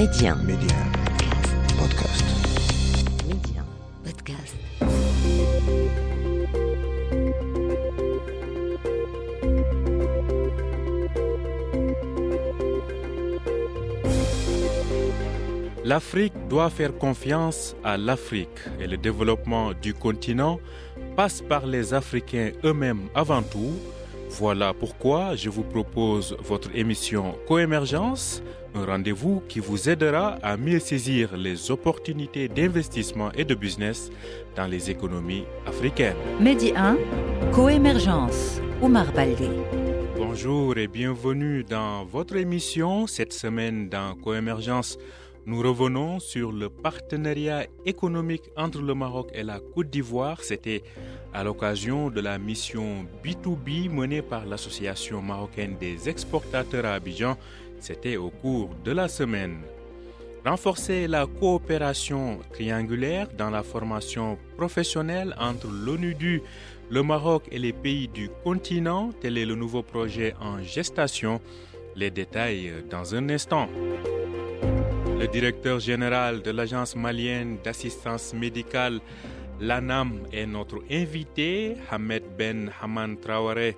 Média. Média. Podcast. Média. Podcast. L'Afrique doit faire confiance à l'Afrique et le développement du continent passe par les Africains eux-mêmes avant tout. Voilà pourquoi je vous propose votre émission Coémergence, un rendez-vous qui vous aidera à mieux saisir les opportunités d'investissement et de business dans les économies africaines. Medi 1, Coémergence, Omar Baldé. Bonjour et bienvenue dans votre émission. Cette semaine dans Coémergence, nous revenons sur le partenariat économique entre le Maroc et la Côte d'Ivoire. C'était à l'occasion de la mission B2B menée par l'Association marocaine des exportateurs à Abidjan. C'était au cours de la semaine. Renforcer la coopération triangulaire dans la formation professionnelle entre l'ONUDU, le Maroc et les pays du continent, tel est le nouveau projet en gestation. Les détails dans un instant. Le directeur général de l'Agence malienne d'assistance médicale, l'ANAM, est notre invité. Hamed Ben Haman Traoré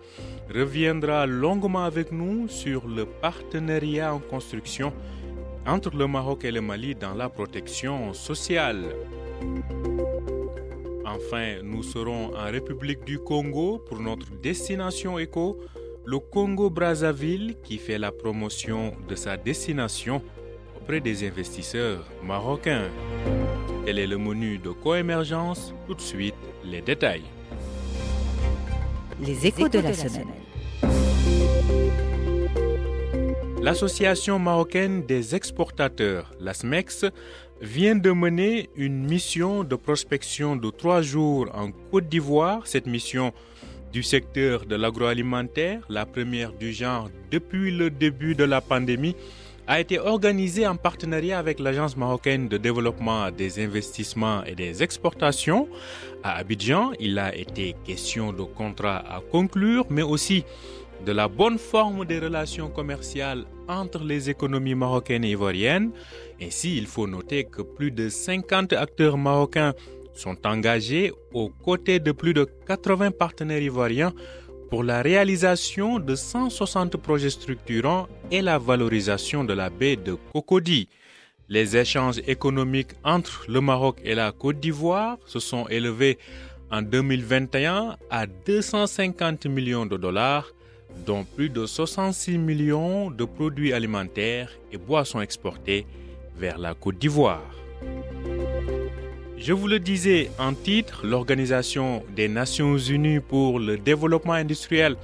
reviendra longuement avec nous sur le partenariat en construction entre le Maroc et le Mali dans la protection sociale. Enfin, nous serons en République du Congo pour notre destination éco, le Congo-Brazzaville qui fait la promotion de sa destination auprès des investisseurs marocains. Quel est le menu de coémergence? Tout de suite, les détails. Les échos de la semaine. L'Association marocaine des exportateurs, la SMEX, vient de mener une mission de prospection de trois jours en Côte d'Ivoire. Cette mission du secteur de l'agroalimentaire, la première du genre depuis le début de la pandémie, a été organisée en partenariat avec l'Agence marocaine de développement des investissements et des exportations. À Abidjan, il a été question de contrats à conclure, mais aussi de la bonne forme des relations commerciales entre les économies marocaines et ivoiriennes. Ainsi, il faut noter que plus de 50 acteurs marocains sont engagés aux côtés de plus de 80 partenaires ivoiriens pour la réalisation de 160 projets structurants et la valorisation de la baie de Cocody. Les échanges économiques entre le Maroc et la Côte d'Ivoire se sont élevés en 2021 à 250 millions de dollars, dont plus de 66 millions de produits alimentaires et boissons exportés vers la Côte d'Ivoire. Je vous le disais en titre, l'Organisation des Nations Unies pour le développement industriel,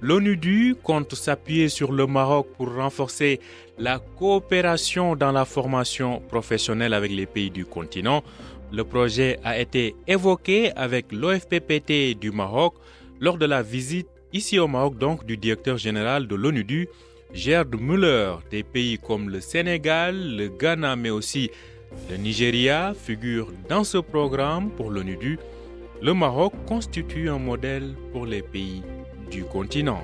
l'ONUDU, compte s'appuyer sur le Maroc pour renforcer la coopération dans la formation professionnelle avec les pays du continent. Le projet a été évoqué avec l'OFPPT du Maroc lors de la visite ici au Maroc donc du directeur général de l'ONUDU, Gerd Müller, des pays comme le Sénégal, le Ghana, mais aussi le Nigeria figure dans ce programme pour l'ONUDU. Le Maroc constitue un modèle pour les pays du continent.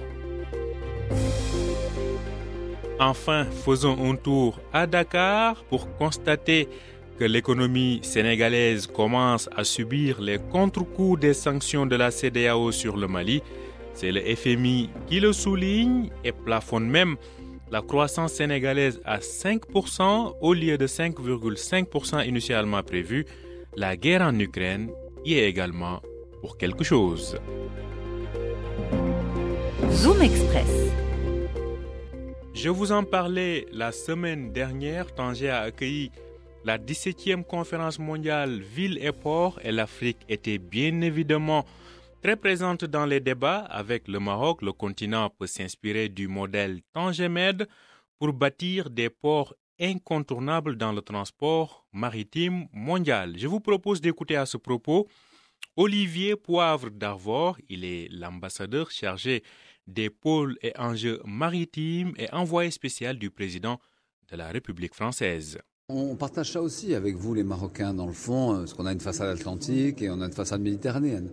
Enfin, faisons un tour à Dakar pour constater que l'économie sénégalaise commence à subir les contre-coups des sanctions de la CDAO sur le Mali. C'est le FMI qui le souligne et plafonne même la croissance sénégalaise à 5% au lieu de 5,5% initialement prévu. La guerre en Ukraine y est également pour quelque chose. Zoom Express. Je vous en parlais la semaine dernière. Tanger a accueilli la 17e conférence mondiale Ville et Port et l'Afrique était bien évidemment très présente dans les débats. Avec le Maroc, le continent peut s'inspirer du modèle Tangemed pour bâtir des ports incontournables dans le transport maritime mondial. Je vous propose d'écouter à ce propos Olivier Poivre d'Arvor. Il est l'ambassadeur chargé des pôles et enjeux maritimes et envoyé spécial du président de la République française. On partage ça aussi avec vous, les Marocains, dans le fond, parce qu'on a une façade atlantique et on a une façade méditerranéenne.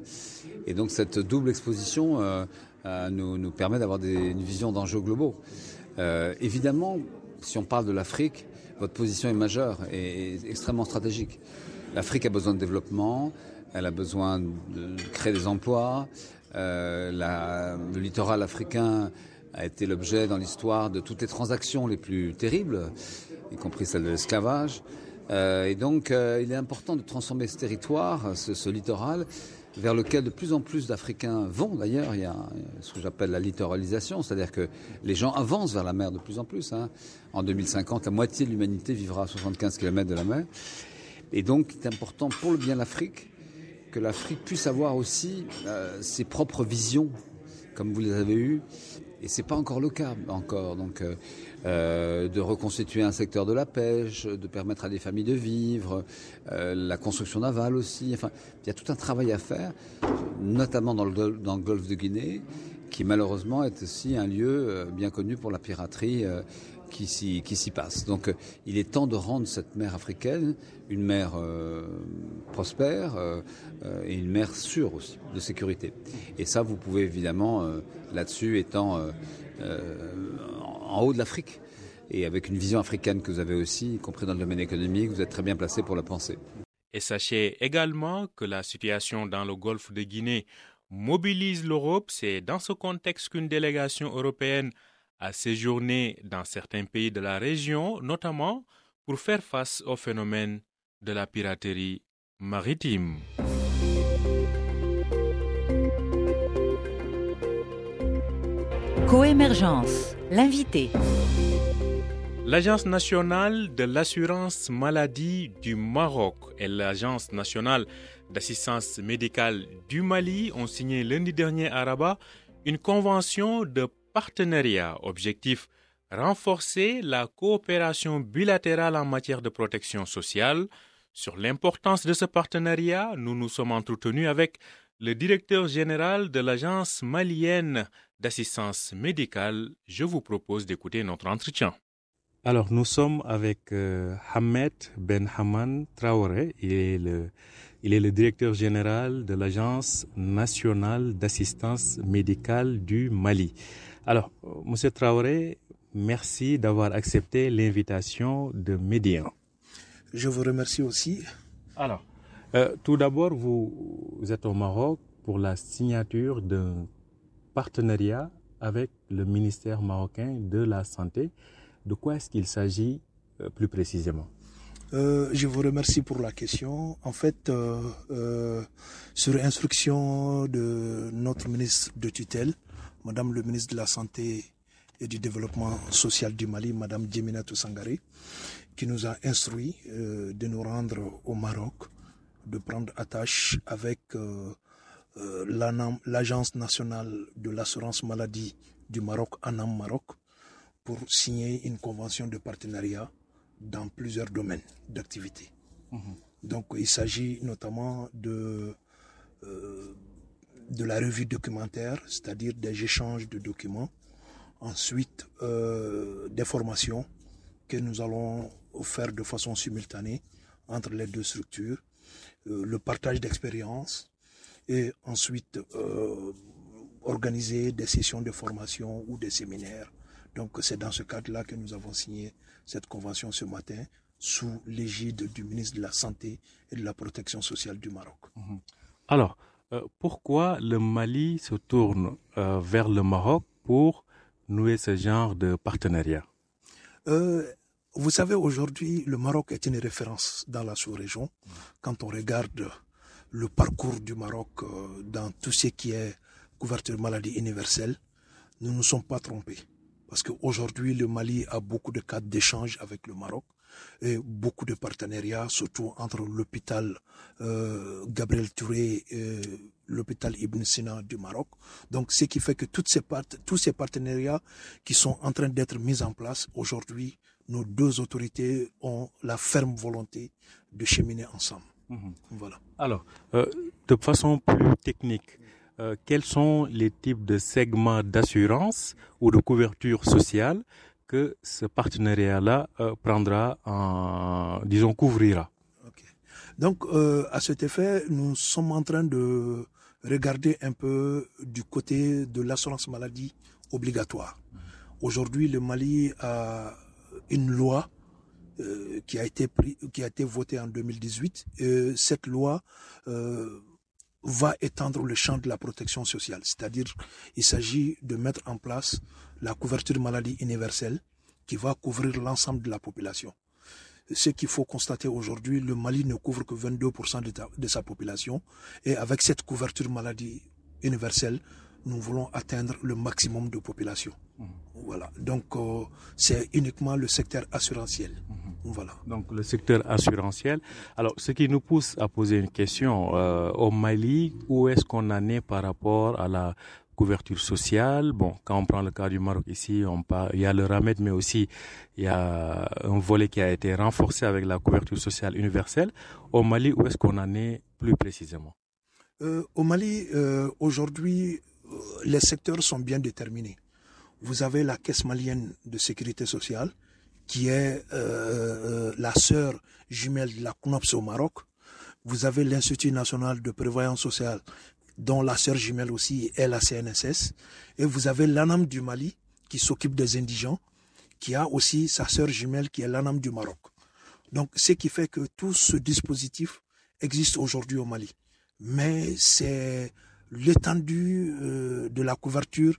Et donc cette double exposition euh, euh, nous, permet d'avoir une vision d'enjeux globaux. Euh, évidemment, si on parle de l'Afrique, votre position est majeure et extrêmement stratégique. L'Afrique a besoin de développement, elle a besoin de créer des emplois. Euh, le littoral africain a été l'objet dans l'histoire de toutes les transactions les plus terribles, y compris celle de l'esclavage. Euh, et donc, euh, il est important de transformer ce territoire, ce, littoral, vers lequel de plus en plus d'Africains vont. D'ailleurs, il y a ce que j'appelle la littoralisation, c'est-à-dire que les gens avancent vers la mer de plus en plus. Hein. En 2050, la moitié de l'humanité vivra à 75 km de la mer. Et donc, il est important pour le bien de l'Afrique que l'Afrique puisse avoir aussi euh, ses propres visions, comme vous les avez eues. Et c'est pas encore le cas encore. Donc, euh, euh, de reconstituer un secteur de la pêche, de permettre à des familles de vivre, la construction navale aussi. Enfin, il y a tout un travail à faire, notamment dans le, dans le golfe de Guinée, qui malheureusement est aussi un lieu bien connu pour la piraterie qui s'y passe. Donc il est temps de rendre cette mer africaine une mer euh, prospère euh, euh, et une mer sûre aussi, de sécurité. Et ça, vous pouvez évidemment, là-dessus, étant en haut de l'Afrique, et avec une vision africaine que vous avez aussi, y compris dans le domaine économique, vous êtes très bien placé pour la penser. Et sachez également que la situation dans le golfe de Guinée mobilise l'Europe. C'est dans ce contexte qu'une délégation européenne a séjourné dans certains pays de la région, notamment pour faire face au phénomène de la piraterie maritime. Coémergence, l'invité. L'Agence nationale de l'assurance maladie du Maroc et l'Agence nationale d'assistance médicale du Mali ont signé lundi dernier à Rabat une convention de partenariat objectif renforcer la coopération bilatérale en matière de protection sociale. Sur l'importance de ce partenariat, nous nous sommes entretenus avec le directeur général de l'Agence malienne d'assistance médicale. Je vous propose d'écouter notre entretien. Alors, nous sommes avec euh, Hamed Ben Haman Traoré. Il est le, il est le directeur général de l'Agence nationale d'assistance médicale du Mali. Alors, Monsieur Traoré, Merci d'avoir accepté l'invitation de Médien. Je vous remercie aussi. Alors, euh, tout d'abord, vous, êtes au Maroc pour la signature d'un partenariat avec le ministère marocain de la Santé. De quoi est-ce qu'il s'agit euh, plus précisément? Euh, je vous remercie pour la question. En fait, sur instruction de notre ministre de tutelle, Madame le ministre de la Santé et du développement social du Mali, Madame Djemina Toussangari, qui nous a instruit euh, de nous rendre au Maroc, de prendre attache avec euh, euh, l'Agence nationale de l'assurance maladie du Maroc, ANAM Maroc, pour signer une convention de partenariat dans plusieurs domaines d'activité. Mhm. Donc il s'agit notamment de, de la revue documentaire, c'est-à-dire des échanges de documents Ensuite, euh, des formations que nous allons faire de façon simultanée entre les deux structures, euh, le partage d'expériences et ensuite euh, organiser des sessions de formation ou des séminaires. Donc c'est dans ce cadre-là que nous avons signé cette convention ce matin sous l'égide du ministre de la Santé et de la Protection sociale du Maroc. Mhm. Alors, pourquoi le Mali se tourne vers le Maroc pour nouer ce genre de partenariat? Euh, Vous savez, aujourd'hui, le Maroc est une référence dans la sous-région. Quand on regarde le parcours du Maroc euh, dans tout ce qui est couverture maladie universelle, nous ne nous sommes pas trompés. Parce qu'aujourd'hui, le Mali a beaucoup de cadres d'échange avec le Maroc et beaucoup de partenariats, surtout entre l'hôpital euh, Gabriel Touré et l'hôpital Ibn Sina du Maroc. Donc, ce qui fait que toutes ces tous ces partenariats qui sont en train d'être mis en place aujourd'hui, nos deux autorités ont la ferme volonté de cheminer ensemble. Mhm. Voilà. Alors, euh, de façon plus technique, euh, quels sont les types de segments d'assurance ou de couverture sociale que ce partenariat-là euh, prendra en, disons, couvrira. Donc, euh, à cet effet, nous sommes en train de regarder un peu du côté de l'assurance maladie obligatoire. Aujourd'hui, le Mali a une loi euh, qui a été pris, qui a été votée en 2018. cette loi va étendre le champ de la protection sociale, c'est-à-dire il s'agit de mettre en place la couverture maladie universelle qui va couvrir l'ensemble de la population. Ce qu'il faut constater aujourd'hui, le Mali ne couvre que 22% de, de sa population et avec cette couverture maladie universelle, nous voulons atteindre le maximum de population. Mmh. Voilà. Donc, euh, c'est uniquement le secteur assurantiel. Mmh. Voilà. Donc, le secteur assurantiel. Alors, ce qui nous pousse à poser une question, euh, au Mali, où est-ce qu'on en est par rapport à la couverture sociale. Bon, quand on prend le cas du Maroc ici, on parle, il y a le RAMED, mais aussi il y a un volet qui a été renforcé avec la couverture sociale universelle. Au Mali, où est-ce qu'on en est plus précisément? Euh, Au Mali, aujourd'hui, euh, les secteurs sont bien déterminés. Vous avez la Caisse malienne de sécurité sociale, qui est euh, euh, la sœur jumelle de la CNOPS au Maroc. Vous avez l'Institut national de prévoyance sociale, dont la sœur jumelle aussi est la CNSS. Et vous avez l'ANAM du Mali, qui s'occupe des indigents, qui a aussi sa sœur jumelle, qui est l'ANAM du Maroc. Donc, ce qui fait que tout ce dispositif existe aujourd'hui au Mali. Mais c'est l'étendue euh, de la couverture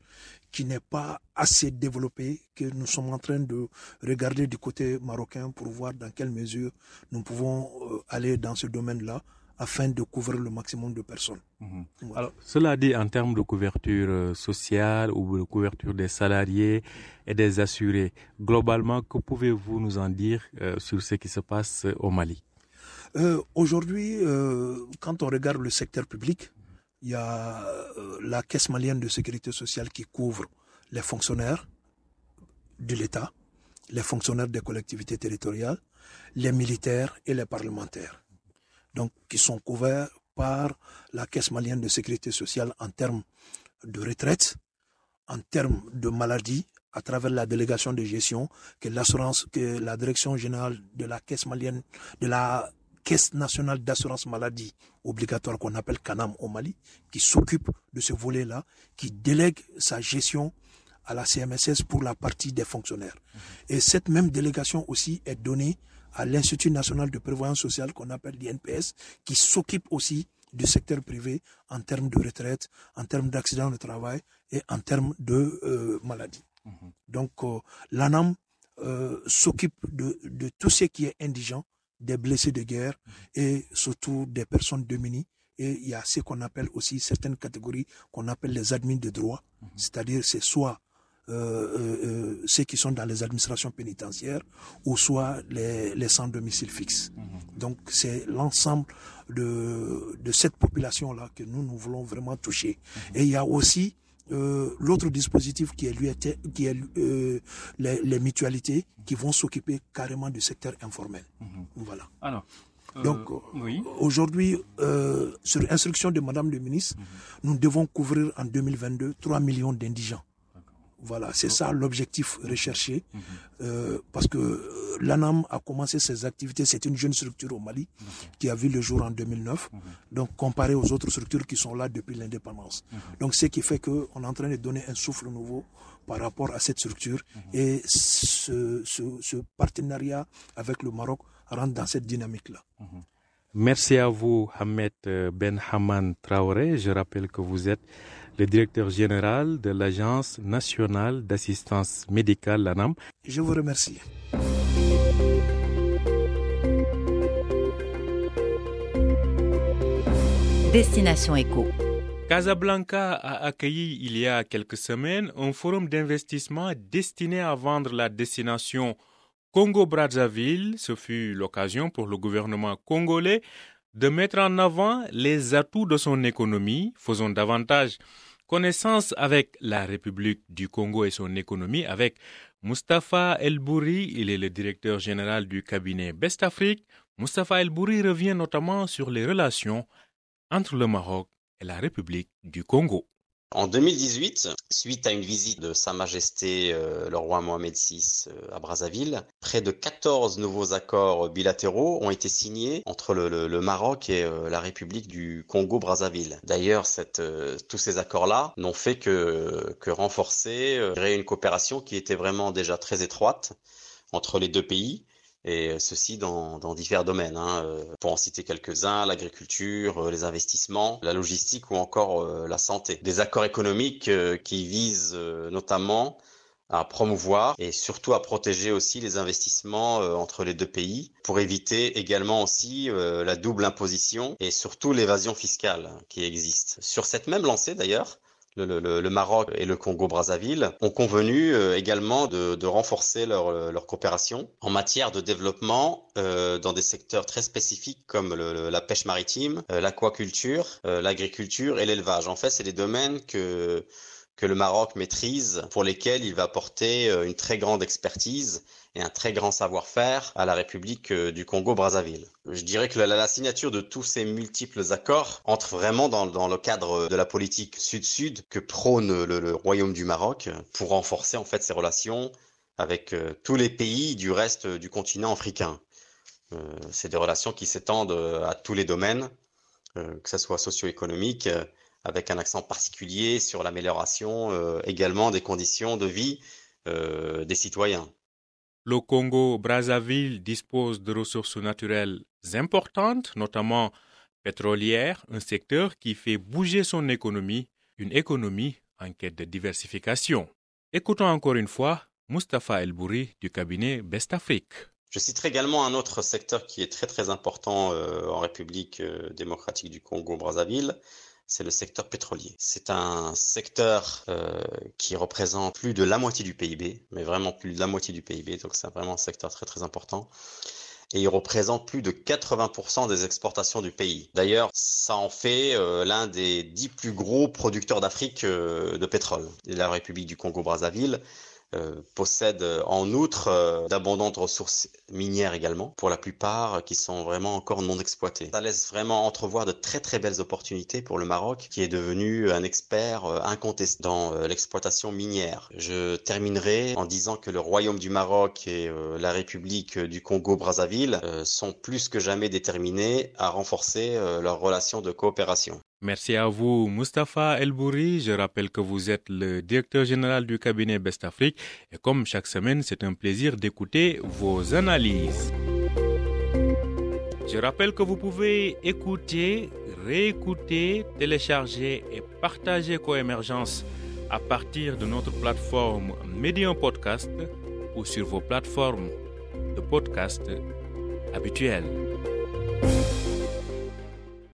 qui n'est pas assez développée, que nous sommes en train de regarder du côté marocain pour voir dans quelle mesure nous pouvons euh, aller dans ce domaine-là afin de couvrir le maximum de personnes. Mhm. Alors, cela dit, en termes de couverture euh, sociale ou de couverture des salariés et des assurés, globalement, que pouvez-vous nous en dire sur ce qui se passe au Mali? Aujourd'hui, quand on regarde le secteur public, il y a euh, la caisse malienne de sécurité sociale qui couvre les fonctionnaires de l'État, les fonctionnaires des collectivités territoriales, les militaires et les parlementaires. Donc, qui sont couverts par la caisse malienne de sécurité sociale en termes de retraite, en termes de maladie, à travers la délégation de gestion que l'assurance, que la direction générale de la caisse malienne, de la Caisse nationale d'assurance maladie obligatoire qu'on appelle CANAM au Mali, qui s'occupe de ce volet-là, qui délègue sa gestion à la CMSS pour la partie des fonctionnaires. Mhm. Et cette même délégation aussi est donnée à l'Institut national de prévoyance sociale qu'on appelle l'INPS, qui s'occupe aussi du secteur privé en termes de retraite, en termes d'accident de travail et en termes de euh, maladie. Mhm. Donc euh, l'ANAM euh, s'occupe de, de, tout ce qui est indigent, des blessés de guerre et surtout des personnes démunies. Et il y a ce qu'on appelle aussi certaines catégories qu'on appelle les admins de droit, mhm. c'est-à-dire c'est soit euh, euh, euh, ceux qui sont dans les administrations pénitentiaires ou soit les, les sans domicile fixe. Mhm. Donc c'est l'ensemble de, de cette population-là que nous, nous voulons vraiment toucher. Mhm. Et il y a aussi euh, l'autre dispositif qui est, lui, qui est euh, les, les, mutualités qui vont s'occuper carrément du secteur informel. Mhm. Voilà. Alors, euh, Donc, oui. aujourd'hui, sur instruction de Madame le ministre, nous devons couvrir en 2022 3 millions d'indigents. Voilà, c'est ça l'objectif recherché. Mhm. Euh, parce que euh, l'ANAM a commencé ses activités, c'est une jeune structure au Mali qui a vu le jour en 2009. Mhm. Donc, comparé aux autres structures qui sont là depuis l'indépendance. Mhm. Donc, ce qui fait qu'on est en train de donner un souffle nouveau par rapport à cette structure. Et ce, ce, ce, partenariat avec le Maroc rentre dans cette dynamique-là. Merci à vous, Hamed Ben Haman Traoré. Je rappelle que vous êtes le directeur général de l'Agence nationale d'assistance médicale, l'ANAM. Je vous remercie. Destination Éco. Casablanca a accueilli il y a quelques semaines un forum d'investissement destiné à vendre la destination Congo-Brazzaville. Ce fut l'occasion pour le gouvernement congolais de mettre en avant les atouts de son économie, faisant davantage connaissance avec la République du Congo et son économie avec Mustapha El Bouri, il est le directeur général du cabinet Best Afrique. Mustapha El Bouri revient notamment sur les relations entre le Maroc et la République du Congo. En 2018, suite à une visite de Sa Majesté euh, le roi Mohamed VI euh, à Brazzaville, près de 14 nouveaux accords bilatéraux ont été signés entre le, Maroc et euh, la République du Congo-Brazzaville. D'ailleurs, tous ces accords-là n'ont fait que, que renforcer, créer une coopération qui était vraiment déjà très étroite entre les deux pays et ceci dans, dans divers domaines. Hein. Euh, pour en citer quelques-uns, l'agriculture, euh, les investissements, la logistique ou encore euh, la santé. Des accords économiques qui visent notamment à promouvoir et surtout à protéger aussi les investissements entre les deux pays pour éviter également aussi la double imposition et surtout l'évasion fiscale qui existe. Sur cette même lancée d'ailleurs, le, Maroc et le Congo-Brazzaville ont convenu euh, également de, renforcer leur, coopération en matière de développement euh, dans des secteurs très spécifiques comme la pêche maritime, euh, l'aquaculture, l'agriculture et l'élevage. En fait, c'est des domaines que que le Maroc maîtrise, pour lesquels il va apporter une très grande expertise et un très grand savoir-faire à la République euh, du Congo-Brazzaville. Je dirais que la, signature de tous ces multiples accords entre vraiment dans, le cadre de la politique sud-sud que prône le, Royaume du Maroc pour renforcer en fait ses relations avec euh, tous les pays du reste du continent africain. Euh, c'est des relations qui s'étendent à tous les domaines, que ce soit socio-économique, avec un accent particulier sur l'amélioration également des conditions de vie des citoyens. Le Congo-Brazzaville dispose de ressources naturelles importantes, notamment pétrolières, un secteur qui fait bouger son économie, une économie en quête de diversification. Écoutons encore une fois Mustapha Elbouri du cabinet Best Afrique. Je citerai également un autre secteur qui est très très important euh, en République euh, démocratique du Congo-Brazzaville, c'est le secteur pétrolier. C'est un secteur euh, qui représente plus de la moitié du PIB, mais vraiment plus de la moitié du PIB, donc c'est vraiment un secteur très très important. Et il représente plus de 80% des exportations du pays. D'ailleurs, ça en fait euh, l'un des dix plus gros producteurs d'Afrique euh, de pétrole. La République du Congo-Brazzaville euh, possède euh, en outre euh, d'abondantes ressources minières également, pour la plupart qui sont vraiment encore non exploitées. Ça laisse vraiment entrevoir de très très belles opportunités pour le Maroc, qui est devenu un expert incontesté dans l'exploitation minière. Je terminerai en disant que le Royaume du Maroc et la République du Congo-Brazzaville sont plus que jamais déterminés à renforcer leurs relations de coopération. Merci à vous, Mustapha Elbouri. Je rappelle que vous êtes le directeur général du cabinet Best Afrique et comme chaque semaine, c'est un plaisir d'écouter vos analyses. Je rappelle que vous pouvez écouter, réécouter, télécharger et partager Coémergence à partir de notre plateforme Medium Podcast ou sur vos plateformes de podcast habituelles.